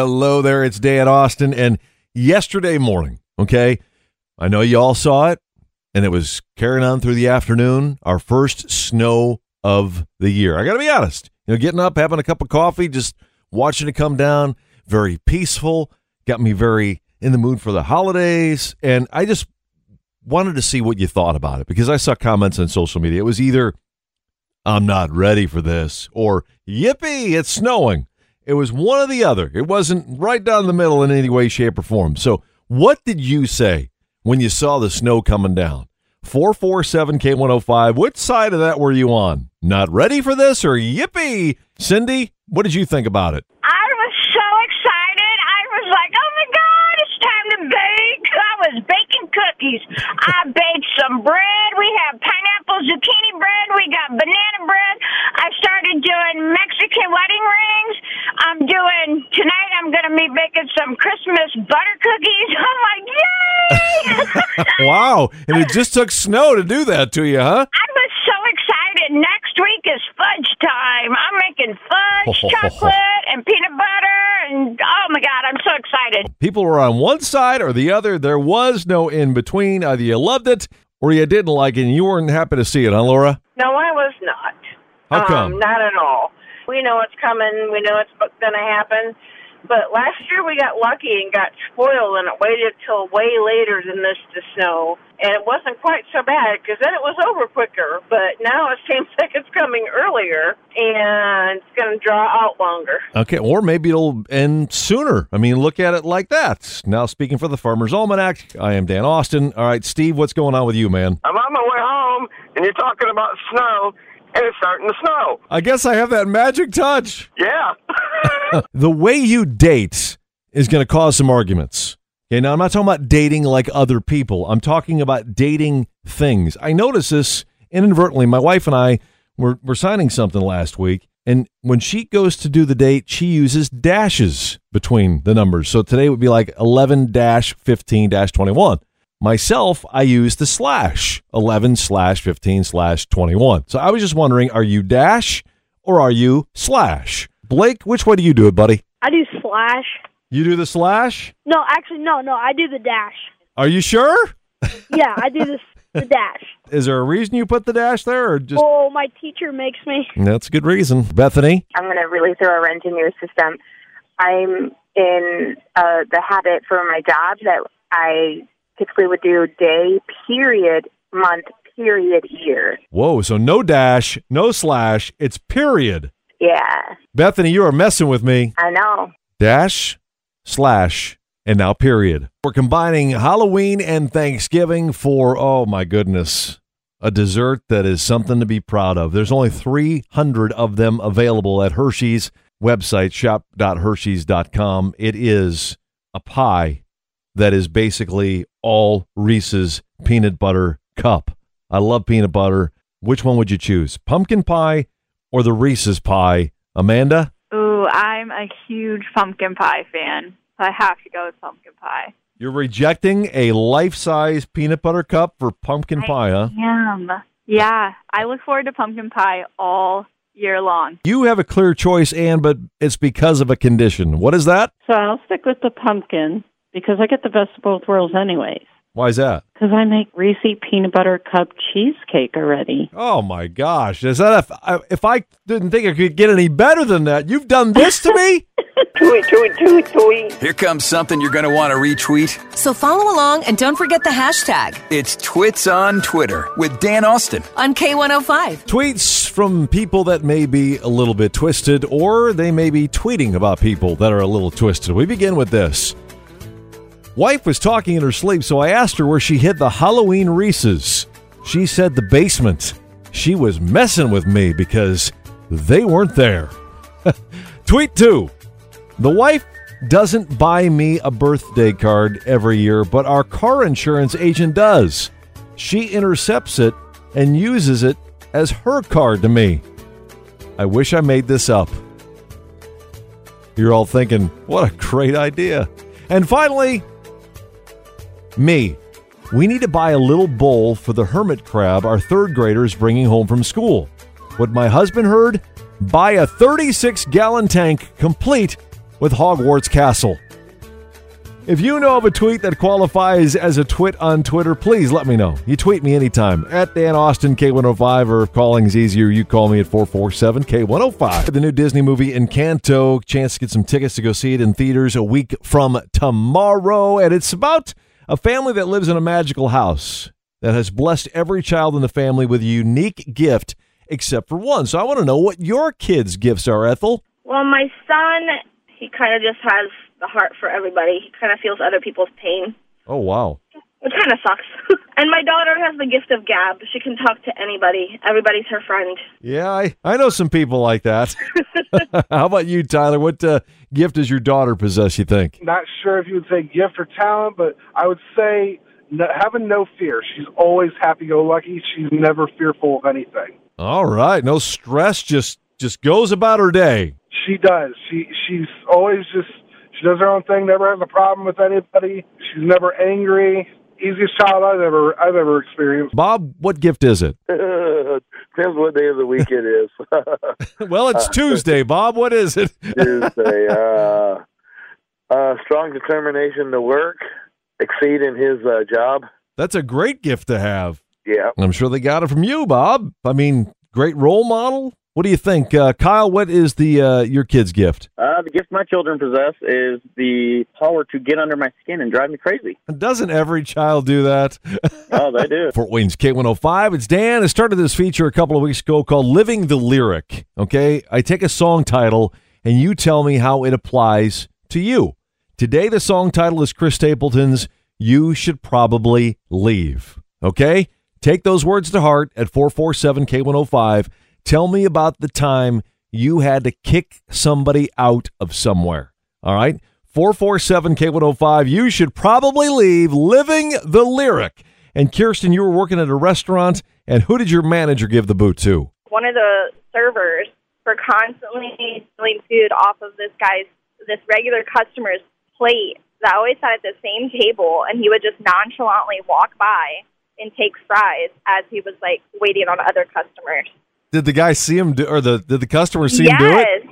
Hello there, it's Dan Austin. And yesterday morning, okay, I know you all saw it, and it was carrying on through the afternoon, our first snow of the year. I got to be honest, you know, getting up, having a cup of coffee, just watching it come down, very peaceful, got me very in the mood for the holidays. And I just wanted to see what you thought about it because I saw comments on social media. It was either, I'm not ready for this, or yippee, it's snowing. It was one or the other. It wasn't right down the middle in any way, shape, or form. So, what did you say when you saw the snow coming down? 447 K105. Which side of that were you on? Not ready for this or yippee? Cindy, what did you think about it? I was so excited. I was like, oh my God, it's time to bake. I was baking cookies. I baked some bread. We have pineapple zucchini bread. We got banana bread. I started doing Mexican wedding rings. I'm doing, tonight I'm going to be baking some Christmas butter cookies. I'm like, yay! wow. And it just took snow to do that to you, huh? I was so excited. Next week is fudge time. I'm making fudge, chocolate, and peanut butter, and oh my god, I'm so excited. People were on one side or the other. There was no in between. Either you loved it or you didn't like it and you weren't happy to see it, huh, Laura? No, I was not. How come? Um, not at all. We know it's coming. We know it's going to happen. But last year we got lucky and got spoiled, and it waited till way later than this to snow. And it wasn't quite so bad because then it was over quicker. But now it seems like it's coming earlier and it's going to draw out longer. Okay, or maybe it'll end sooner. I mean, look at it like that. Now, speaking for the Farmer's Almanac, I am Dan Austin. All right, Steve, what's going on with you, man? I'm on my way home, and you're talking about snow, and it's starting to snow. I guess I have that magic touch. Yeah. the way you date is going to cause some arguments. Okay, now I'm not talking about dating like other people. I'm talking about dating things. I noticed this inadvertently. My wife and I were, were signing something last week, and when she goes to do the date, she uses dashes between the numbers. So today would be like 11 15 21. Myself, I use the slash 11 slash 15 slash 21. So I was just wondering, are you dash or are you slash? Blake, which way do you do it, buddy? I do slash. You do the slash? No, actually, no, no. I do the dash. Are you sure? Yeah, I do this the dash. Is there a reason you put the dash there or just Oh, my teacher makes me. That's a good reason. Bethany? I'm going to really throw a wrench in your system. I'm in uh, the habit for my job that I typically would do day, period, month, period, year. Whoa, so no dash, no slash, it's period. Yeah, Bethany, you are messing with me. I know. Dash, slash, and now period. We're combining Halloween and Thanksgiving for, oh my goodness, a dessert that is something to be proud of. There's only 300 of them available at Hershey's website, shop.hershey's.com. It is a pie that is basically all Reese's peanut butter cup. I love peanut butter. Which one would you choose? Pumpkin pie or the Reese's pie? Amanda? Ooh, I'm a huge pumpkin pie fan. I have to go with pumpkin pie. You're rejecting a life size peanut butter cup for pumpkin pie, huh? Yum. Yeah, I look forward to pumpkin pie all year long. You have a clear choice, Anne, but it's because of a condition. What is that? So I'll stick with the pumpkin because I get the best of both worlds anyways. Why is that? Because I make Reese peanut butter cup cheesecake already. Oh my gosh! Is that if I, if I didn't think I could get any better than that? You've done this to me. Tooey, tooey, tooey, tooey. Here comes something you're going to want to retweet. So follow along and don't forget the hashtag It's Twits on Twitter with Dan Austin. on K105. Tweets from people that may be a little bit twisted, or they may be tweeting about people that are a little twisted. We begin with this. Wife was talking in her sleep, so I asked her where she hid the Halloween Reese's. She said the basement. She was messing with me because they weren't there. Tweet two. The wife doesn't buy me a birthday card every year, but our car insurance agent does. She intercepts it and uses it as her card to me. I wish I made this up. You're all thinking, what a great idea. And finally, me. We need to buy a little bowl for the hermit crab our third grader is bringing home from school. What my husband heard? Buy a 36 gallon tank complete with Hogwarts Castle. If you know of a tweet that qualifies as a twit on Twitter, please let me know. You tweet me anytime at Dan Austin K105, or if calling's easier, you call me at 447 K105. The new Disney movie Encanto, chance to get some tickets to go see it in theaters a week from tomorrow. And it's about a family that lives in a magical house that has blessed every child in the family with a unique gift except for one. So I want to know what your kids' gifts are, Ethel. Well, my son, he kind of just has the heart for everybody. He kind of feels other people's pain, Oh, wow. which kind of sucks. and my daughter has the gift of gab. She can talk to anybody. Everybody's her friend. Yeah, I, I know some people like that. How about you, Tyler? What uh, gift does your daughter possess, you think? Not sure if you would say gift or talent, but I would say no, having no fear. She's always happy-go-lucky. She's never fearful of anything. All right, no stress, just just goes about her day. She does. She she's always just she does her own thing. Never has a problem with anybody. She's never angry. Easiest child I've ever I've ever experienced. Bob, what gift is it? Depends what day of the week it is. well, it's Tuesday, Bob. What is it? Tuesday. Uh, uh, strong determination to work, exceed in his uh, job. That's a great gift to have. Yeah. I'm sure they got it from you, Bob. I mean, great role model. What do you think, uh, Kyle? What is the uh, your kid's gift? Uh, the gift my children possess is the power to get under my skin and drive me crazy. Doesn't every child do that? Oh, they do. Fort Wayne's K105. It's Dan. I started this feature a couple of weeks ago called Living the Lyric. Okay. I take a song title and you tell me how it applies to you. Today, the song title is Chris Stapleton's You Should Probably Leave. Okay. Take those words to heart at 447 K105. Tell me about the time you had to kick somebody out of somewhere. All right. 447 K105. You should probably leave living the lyric. And Kirsten, you were working at a restaurant, and who did your manager give the boot to? One of the servers for constantly stealing food off of this guy's this regular customer's plate that always sat at the same table, and he would just nonchalantly walk by and take fries as he was like waiting on other customers. Did the guy see him do, or the did the customer see him do it?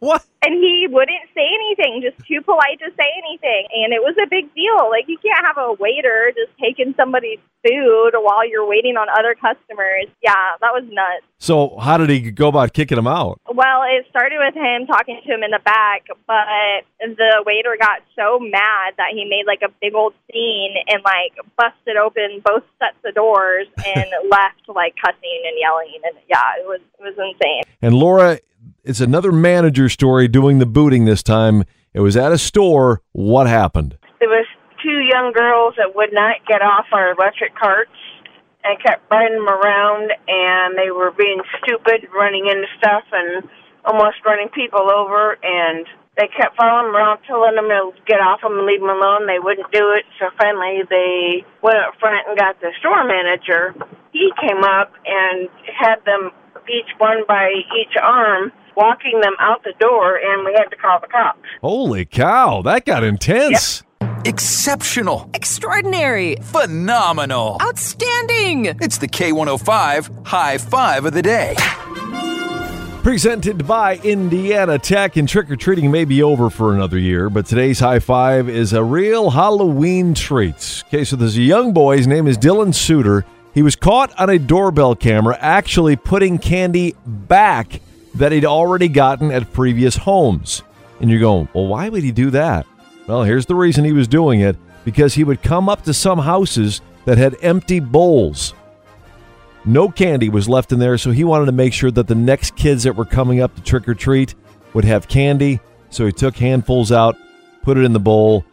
Yes. what? And he wouldn't say anything, just too polite to say anything. And it was a big deal. Like, you can't have a waiter just taking somebody's food while you're waiting on other customers. Yeah, that was nuts. So how did he go about kicking him out? Well, it started with him talking to him in the back, but the waiter got so mad that he made like a big old scene and like busted open both sets of doors and left like cussing and yelling and yeah, it was it was insane. And Laura, it's another manager story doing the booting this time. It was at a store. What happened? There was two young girls that would not get off our electric carts and kept riding them around, and they were being stupid, running into stuff and almost running people over. And they kept following them around, telling them to get off them and leave them alone. They wouldn't do it, so finally they went up front and got the store manager. He came up and had them each one by each arm, walking them out the door, and we had to call the cops. Holy cow, that got intense. Exceptional. Extraordinary. Phenomenal. Outstanding. It's the K105 High Five of the Day. Presented by Indiana Tech, and trick or treating may be over for another year, but today's high five is a real Halloween treat. Okay, so there's a young boy, his name is Dylan Suter. He was caught on a doorbell camera actually putting candy back that he'd already gotten at previous homes. And you're going, well, why would he do that? Well, here's the reason he was doing it because he would come up to some houses that had empty bowls. No candy was left in there, so he wanted to make sure that the next kids that were coming up to trick or treat would have candy. So he took handfuls out, put it in the bowl,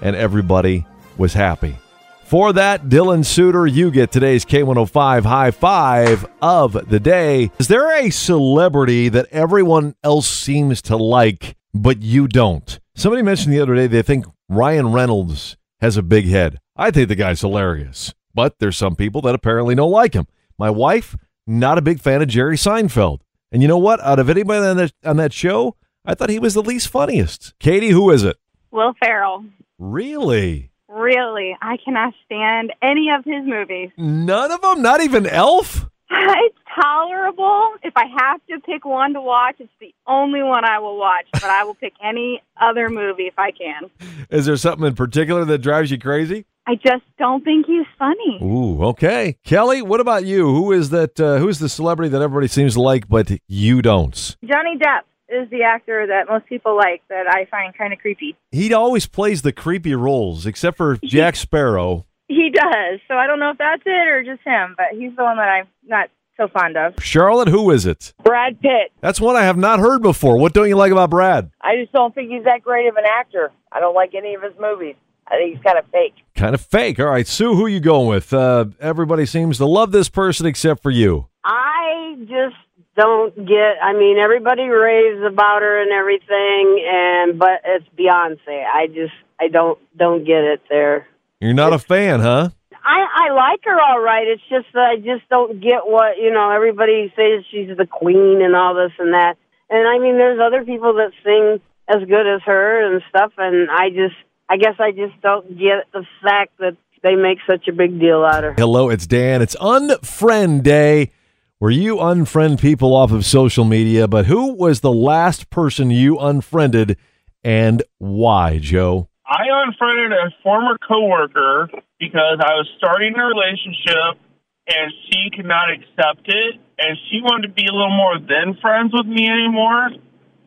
and everybody was happy. For that, Dylan Suter, you get today's K105 high five of the day. Is there a celebrity that everyone else seems to like, but you don't? Somebody mentioned the other day they think Ryan Reynolds has a big head. I think the guy's hilarious, but there's some people that apparently don't like him. My wife, not a big fan of Jerry Seinfeld. And you know what? Out of anybody on that, on that show, I thought he was the least funniest. Katie, who is it? Will Ferrell. Really? Really, I cannot stand any of his movies. None of them? Not even Elf? It's tolerable. If I have to pick one to watch, it's the only one I will watch. But I will pick any other movie if I can. Is there something in particular that drives you crazy? I just don't think he's funny. Ooh, okay. Kelly, what about you? Who is that? Uh, who's the celebrity that everybody seems to like, but you don't? Johnny Depp is the actor that most people like that I find kind of creepy. He always plays the creepy roles, except for Jack Sparrow. He does. So I don't know if that's it or just him, but he's the one that I'm not so fond of. Charlotte, who is it? Brad Pitt. That's one I have not heard before. What don't you like about Brad? I just don't think he's that great of an actor. I don't like any of his movies. I think he's kind of fake. Kind of fake. All right, Sue, who you going with? Uh, everybody seems to love this person except for you. I just don't get. I mean, everybody raves about her and everything, and but it's Beyonce. I just I don't don't get it there. You're not a fan, huh? I I like her all right. It's just that I just don't get what you know. Everybody says she's the queen and all this and that, and I mean, there's other people that sing as good as her and stuff, and I just I guess I just don't get the fact that they make such a big deal out of her. Hello, it's Dan. It's Unfriend Day, where you unfriend people off of social media. But who was the last person you unfriended and why, Joe? I unfriended a former coworker because I was starting a relationship and she could not accept it and she wanted to be a little more than friends with me anymore.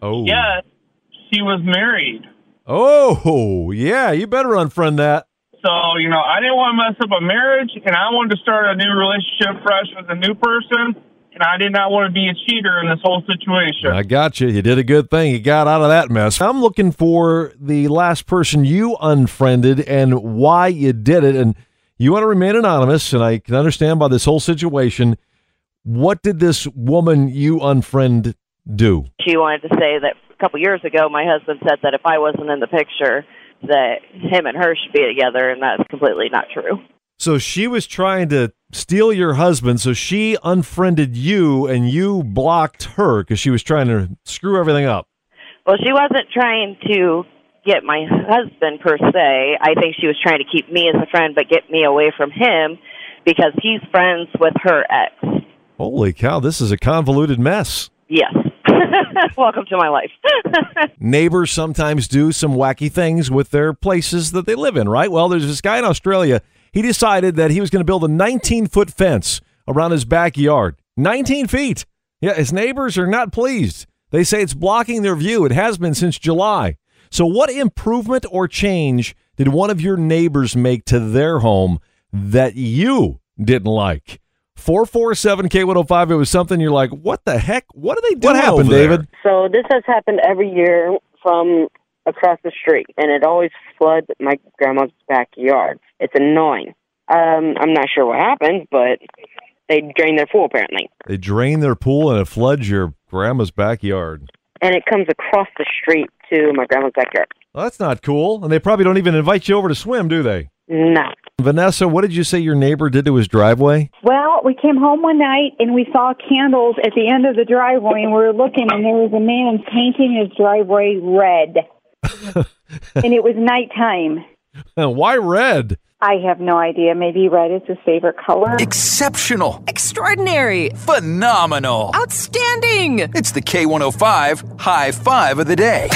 Oh. Yes, she was married. Oh, yeah, you better unfriend that. So, you know, I didn't want to mess up a marriage and I wanted to start a new relationship fresh with a new person and I did not want to be a cheater in this whole situation. I got you. You did a good thing. You got out of that mess. I'm looking for the last person you unfriended and why you did it. And you want to remain anonymous, and I can understand by this whole situation. What did this woman you unfriend do? She wanted to say that a couple years ago, my husband said that if I wasn't in the picture, that him and her should be together, and that's completely not true. So she was trying to steal your husband, so she unfriended you and you blocked her because she was trying to screw everything up. Well, she wasn't trying to get my husband per se. I think she was trying to keep me as a friend, but get me away from him because he's friends with her ex. Holy cow, this is a convoluted mess. Yes. Welcome to my life. Neighbors sometimes do some wacky things with their places that they live in, right? Well, there's this guy in Australia. He decided that he was going to build a 19 foot fence around his backyard. 19 feet. Yeah, his neighbors are not pleased. They say it's blocking their view. It has been since July. So, what improvement or change did one of your neighbors make to their home that you didn't like? 447 K105. It was something you're like, what the heck? What are they doing? What happened, over there? David? So this has happened every year from across the street, and it always floods my grandma's backyard. It's annoying. Um, I'm not sure what happened, but they drained their pool apparently, They drain their pool and it floods your grandma's backyard. and it comes across the street to my grandma's backyard. Well, that's not cool. And they probably don't even invite you over to swim, do they? No. Vanessa, what did you say your neighbor did to his driveway? Well, we came home one night and we saw candles at the end of the driveway, and we were looking, and there was a man painting his driveway red, and it was nighttime. Why red? I have no idea. Maybe red is his favorite color. Exceptional. Extraordinary. Phenomenal. Outstanding. It's the K105 High Five of the Day.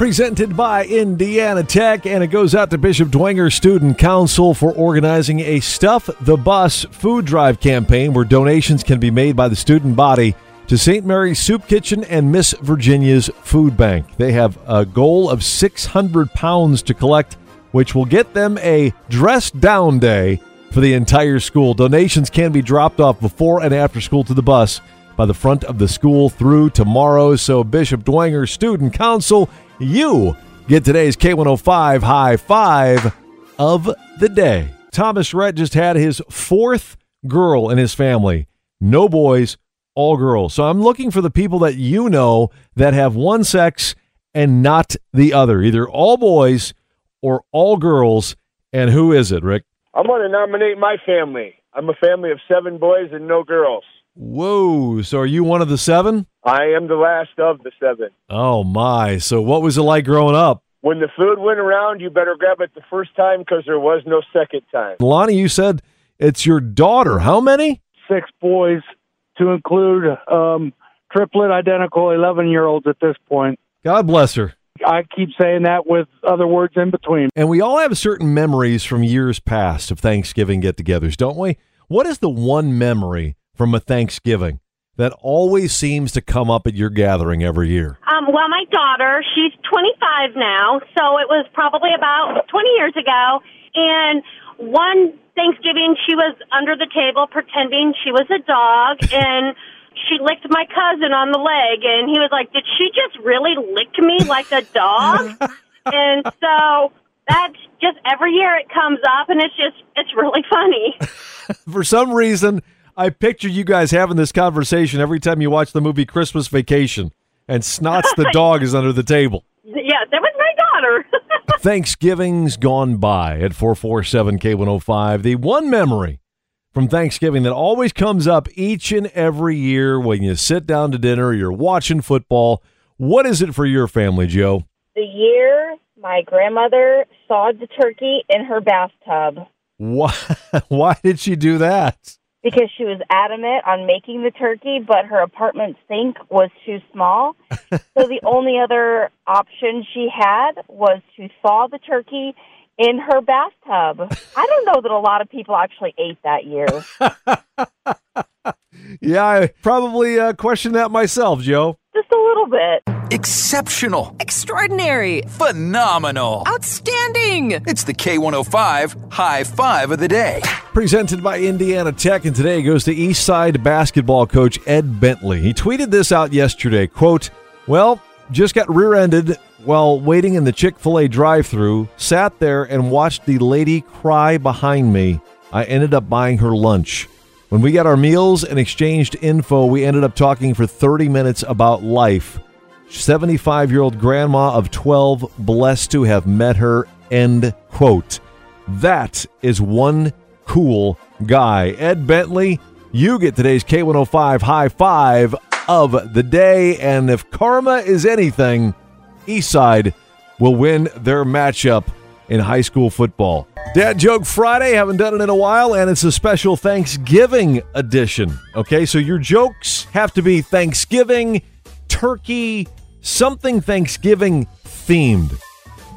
Presented by Indiana Tech, and it goes out to Bishop Dwenger Student Council for organizing a Stuff the Bus food drive campaign where donations can be made by the student body to St. Mary's Soup Kitchen and Miss Virginia's Food Bank. They have a goal of 600 pounds to collect, which will get them a dress down day for the entire school. Donations can be dropped off before and after school to the bus by the front of the school through tomorrow. So, Bishop Dwenger Student Council, you get today's K105 high five of the day. Thomas Rhett just had his fourth girl in his family. No boys, all girls. So I'm looking for the people that you know that have one sex and not the other, either all boys or all girls. And who is it, Rick? I'm going to nominate my family. I'm a family of seven boys and no girls. Whoa. So are you one of the seven? I am the last of the seven. Oh, my. So what was it like growing up? When the food went around, you better grab it the first time because there was no second time. Lonnie, you said it's your daughter. How many? six boys, to include um, triplet identical 11 year olds at this point. God bless her. I keep saying that with other words in between. And we all have certain memories from years past of Thanksgiving get togethers, don't we? What is the one memory from a Thanksgiving that always seems to come up at your gathering every year? Um, well, my daughter, she's 25 now, so it was probably about 20 years ago. And one Thanksgiving, she was under the table pretending she was a dog, and she licked my cousin on the leg, and he was like, "Did she just really lick me like a dog?" and so that's just every year it comes up, and it's just it's really funny. For some reason, I picture you guys having this conversation every time you watch the movie Christmas Vacation, and Snots the dog is under the table. yeah, that was my daughter. Thanksgiving's gone by at 447 K105. The one memory from Thanksgiving that always comes up each and every year when you sit down to dinner you're watching football. What is it for your family, Joe? The year my grandmother sawed the turkey in her bathtub Why, why did she do that? Because she was adamant on making the turkey, but her apartment sink was too small. so the only other option she had was to thaw the turkey in her bathtub. I don't know that a lot of people actually ate that year. Yeah, I probably uh, questioned that myself, Joe. Just a little bit. Exceptional. Extraordinary. Phenomenal. Outstanding. It's the K105 High Five of the Day. Presented by Indiana Tech, and today goes to Eastside basketball coach Ed Bentley. He tweeted this out yesterday. Quote, Well, just got rear-ended while waiting in the Chick-fil-A drive-through, sat there and watched the lady cry behind me. I ended up buying her lunch. When we got our meals and exchanged info, we ended up talking for 30 minutes about life. 75 year old grandma of 12, blessed to have met her. End quote. That is one cool guy. Ed Bentley, you get today's K105 high five of the day. And if karma is anything, Eastside will win their matchup in high school football. Dad Joke Friday, haven't done it in a while, and it's a special Thanksgiving edition. Okay, so your jokes have to be Thanksgiving, turkey, something Thanksgiving themed.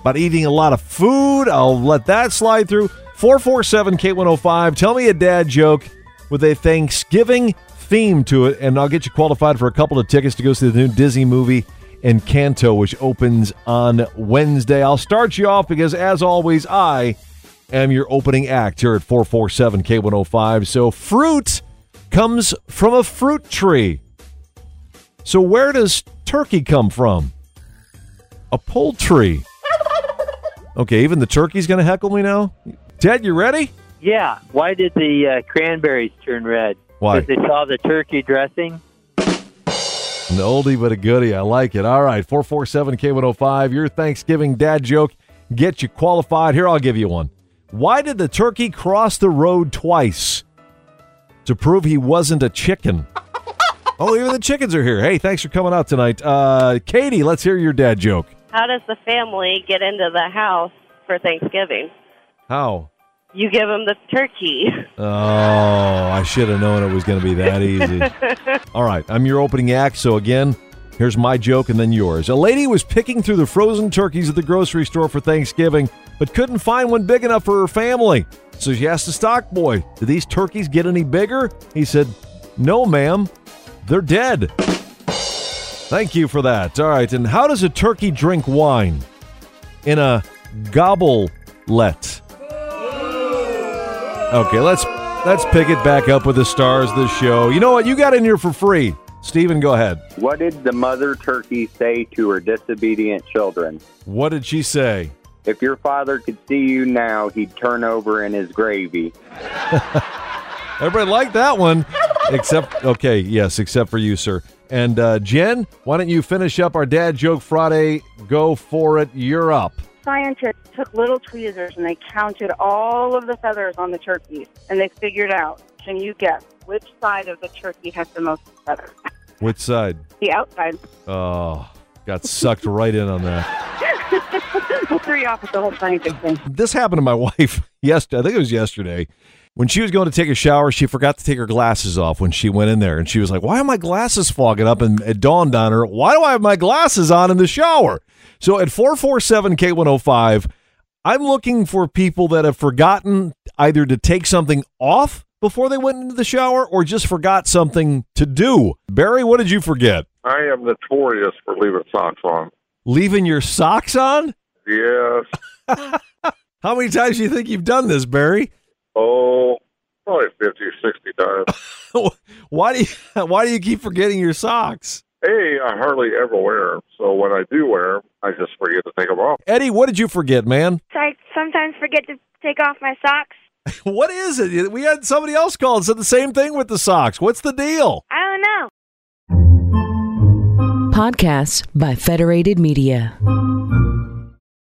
About eating a lot of food, I'll let that slide through. 447 K105, tell me a dad joke with a Thanksgiving theme to it, and I'll get you qualified for a couple of tickets to go see the new Disney movie Encanto, which opens on Wednesday. I'll start you off because, as always, I am your opening act here at 447 K105. So, fruit comes from a fruit tree. So, where does turkey come from? A poultry. Okay, even the turkey's going to heckle me now? Ted, you ready? Yeah. Why did the uh, cranberries turn red? Why? Because they saw the turkey dressing. An oldie but a goodie. I like it. All right, 447 K105. Your Thanksgiving dad joke. Get you qualified. Here, I'll give you one. Why did the turkey cross the road twice? To prove he wasn't a chicken. Oh, even the chickens are here. Hey, thanks for coming out tonight. Uh, Katie, let's hear your dad joke. How does the family get into the house for Thanksgiving? How? You give them the turkey. Oh, I should have known it was going to be that easy. All right, I'm your opening act. So, again, here's my joke and then yours. A lady was picking through the frozen turkeys at the grocery store for Thanksgiving, but couldn't find one big enough for her family. So she asked the stock boy, Do these turkeys get any bigger? He said, No, ma'am. They're dead. Thank you for that. All right, and how does a turkey drink wine? In a gobble-let. Okay, let's let's pick it back up with the stars of the show. You know what? You got in here for free. Steven, go ahead. What did the mother turkey say to her disobedient children? What did she say? If your father could see you now, he'd turn over in his gravy. Everybody liked that one, except okay, yes, except for you, sir. And uh, Jen, why don't you finish up our dad joke Friday? Go for it. You're up. Scientists took little tweezers and they counted all of the feathers on the turkey, and they figured out. Can you guess which side of the turkey has the most feathers? Which side? The outside. Oh, got sucked right in on that. we'll throw off with the whole scientific thing. This happened to my wife yesterday. I think it was yesterday. When she was going to take a shower, she forgot to take her glasses off when she went in there. And she was like, Why are my glasses fogging up? And it dawned on her, Why do I have my glasses on in the shower? So at 447 K105, I'm looking for people that have forgotten either to take something off before they went into the shower or just forgot something to do. Barry, what did you forget? I am notorious for leaving socks on. Leaving your socks on? Yes. How many times do you think you've done this, Barry? Oh, probably 50 or 60 times. why do you why do you keep forgetting your socks? Hey, I hardly ever wear them. So when I do wear them, I just forget to take them off. Eddie, what did you forget, man? So I sometimes forget to take off my socks. what is it? We had somebody else call and said the same thing with the socks. What's the deal? I don't know. Podcasts by Federated Media.